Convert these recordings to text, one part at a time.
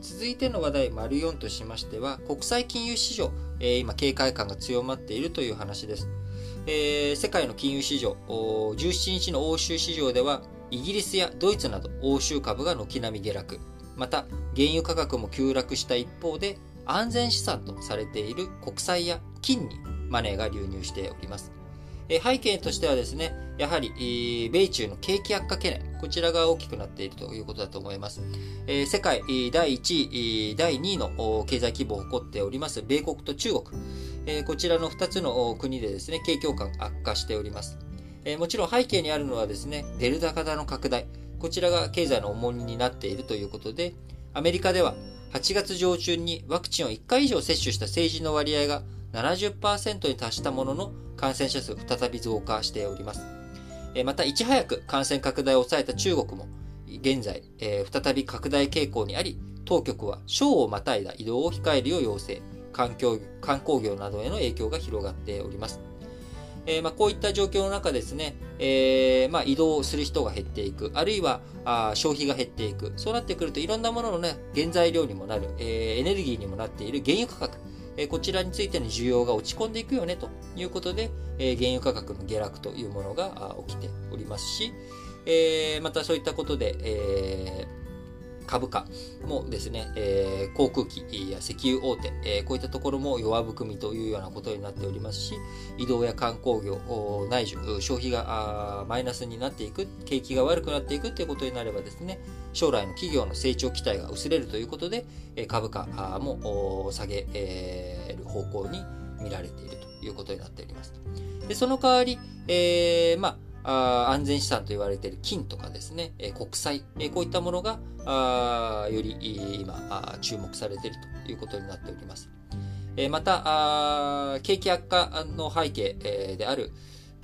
続いての話題、丸4としましては、国際金融市場、えー、今、警戒感が強まっているという話です。えー、世界の金融市場、17日の欧州市場では、イギリスやドイツなど欧州株が軒並み下落。また、原油価格も急落した一方で、安全資産とされている国債や金にマネーが流入しております。背景としてはですね、やはり、米中の景気悪化懸念、こちらが大きくなっているということだと思います。世界第1位、第2位の経済規模を誇っております、米国と中国。こちらの2つの国でですね、景況感悪化しております。もちろん背景にあるのはですね、デルタ型の拡大。こちらが経済の重荷になっているということで、アメリカでは8月上旬にワクチンを1回以上接種した成人の割合が70%に達したものの感染者数再び増加しております。また、いち早く感染拡大を抑えた中国も、現在、再び拡大傾向にあり、当局は省をまたいだ移動を控えるよう要請、環境観光業などへの影響が広がっております。えー、まあ、こういった状況の中ですね、えー、まあ、移動する人が減っていく、あるいはあ消費が減っていく、そうなってくるといろんなもののね、原材料にもなる、えー、エネルギーにもなっている原油価格、えこちらについての需要が落ち込んでいくよねということで、え原油価格の下落というものが起きておりますし、えまたそういったことで、株価もですね、えー、航空機や石油大手、えー、こういったところも弱含みというようなことになっておりますし、移動や観光業、内需、消費がマイナスになっていく、景気が悪くなっていくということになればですね、将来の企業の成長期待が薄れるということで、株価も下げる方向に見られているということになっております。でその代わり、えー、まああ安全資産と言われている金とかですね、え国債、えこういったものがあより今あ注目されているということになっております。えまた、景気悪化の背景、えである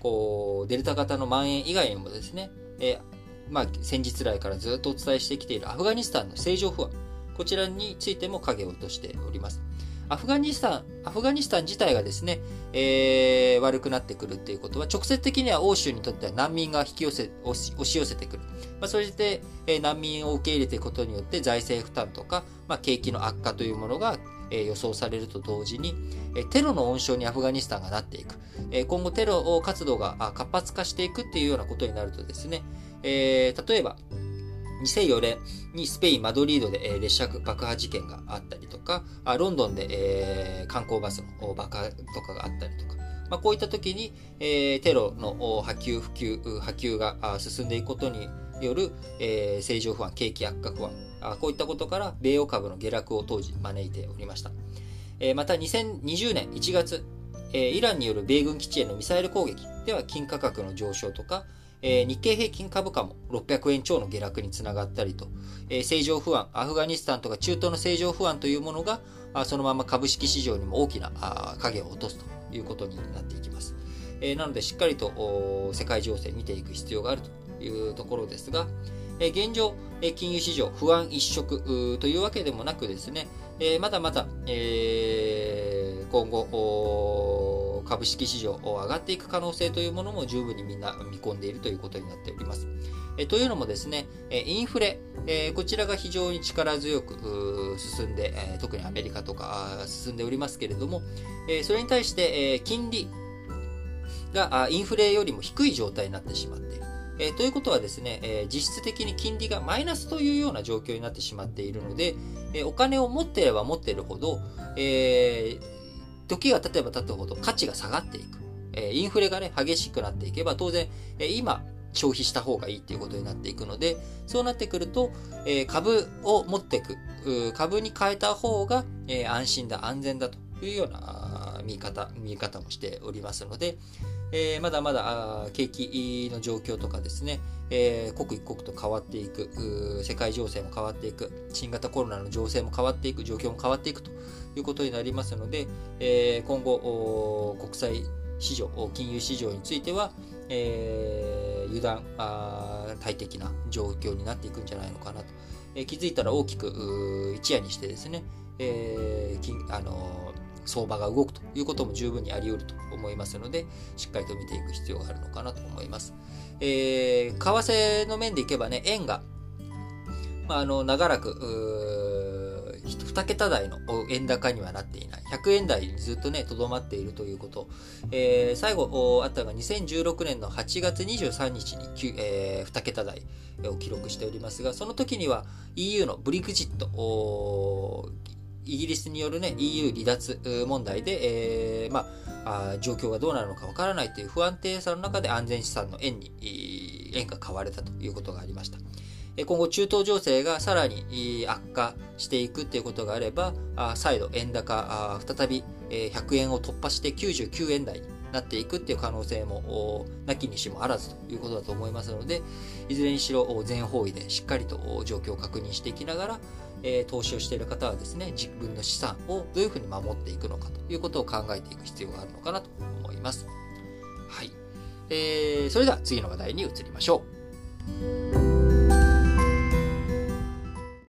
こうデルタ型の蔓延以外にもですね、えまあ、先日来からずっとお伝えしてきているアフガニスタンの政情不安、こちらについても影を落としております。アフガニスタン、アフガニスタン自体がですね、えー、悪くなってくるっていうことは、直接的には欧州にとっては難民が引き寄せ、押し寄せてくる。まあ、それで、えー、難民を受け入れていくことによって財政負担とか、まあ、景気の悪化というものが、えー、予想されると同時に、えー、テロの温床にアフガニスタンがなっていく。えー、今後テロ活動が活発化していくっていうようなことになるとですね、えー、例えば、2004年にスペイン・マドリードで、列車爆破事件があったりとか、ロンドンで、観光バスの爆破とかがあったりとか、まあ、こういった時に、テロの波及、普及、波及が進んでいくことによる、え政情不安、景気悪化不安、こういったことから米欧株の下落を当時招いておりました。また2020年1月、イランによる米軍基地へのミサイル攻撃では金価格の上昇とか、え、日経平均株価も600円超の下落につながったりと、えー、正常不安、アフガニスタンとか中東の正常不安というものが、あそのまま株式市場にも大きなあ影を落とすということになっていきます。え、なので、しっかりと世界情勢見ていく必要があるというところですが、え現状、え金融市場不安一色というわけでもなくですね、えまだまだ、え今後、株式市場上がっていく可能性というものも十分にみんな見込んでいるということになっております。えというのもですね、インフレ、えこちらが非常に力強く進んで、え特にアメリカとか進んでおりますけれども、えそれに対して、え金利がインフレよりも低い状態になってしまっている。えー、ということはですね、えー、実質的に金利がマイナスというような状況になってしまっているので、えー、お金を持っていれば持っているほど、え時が経てば経つほど価値が下がっていく。えインフレがね、激しくなっていけば、当然、え今、消費した方がいいっていうことになっていくので、そうなってくると、え株を持っていく、株に変えた方が、え安心だ、安全だというような見方、見方もしておりますので、えー、まだまだ景気の状況とかですね、えー、刻一刻と変わっていく、世界情勢も変わっていく、新型コロナの情勢も変わっていく、状況も変わっていくということになりますので、えー、今後、国際市場、金融市場については、えー、油断あ、大敵な状況になっていくんじゃないのかなと。えー、気づいたら大きく一夜にしてですね、えー、金あの相場が動くということも十分にあり得ると思いますので、しっかりと見ていく必要があるのかなと思います。えー、為替の面でいけばね、円が、まあ、あの、長らく、2桁台の円高にはなっていない。100円台にずっとね、とどまっているということ。えー、最後あったのが2016年の8月23日に、えー、2桁台を記録しておりますが、その時には EU のブリグジット、イギリスによるね、EU 離脱問題で、えー、まあ、状況がどうなるのかわからないという不安定さの中で安全資産の円に、円が買われたということがありました。今後中東情勢がさらに悪化していくっていうことがあれば、再度円高、再び100円を突破して99円台になっていくっていう可能性もなきにしもあらずということだと思いますので、いずれにしろ全方位でしっかりと状況を確認していきながら、え投資をしている方はですね、自分の資産をどういうふうに守っていくのかということを考えていく必要があるのかなと思います。はい。えー、それでは次の話題に移りましょう。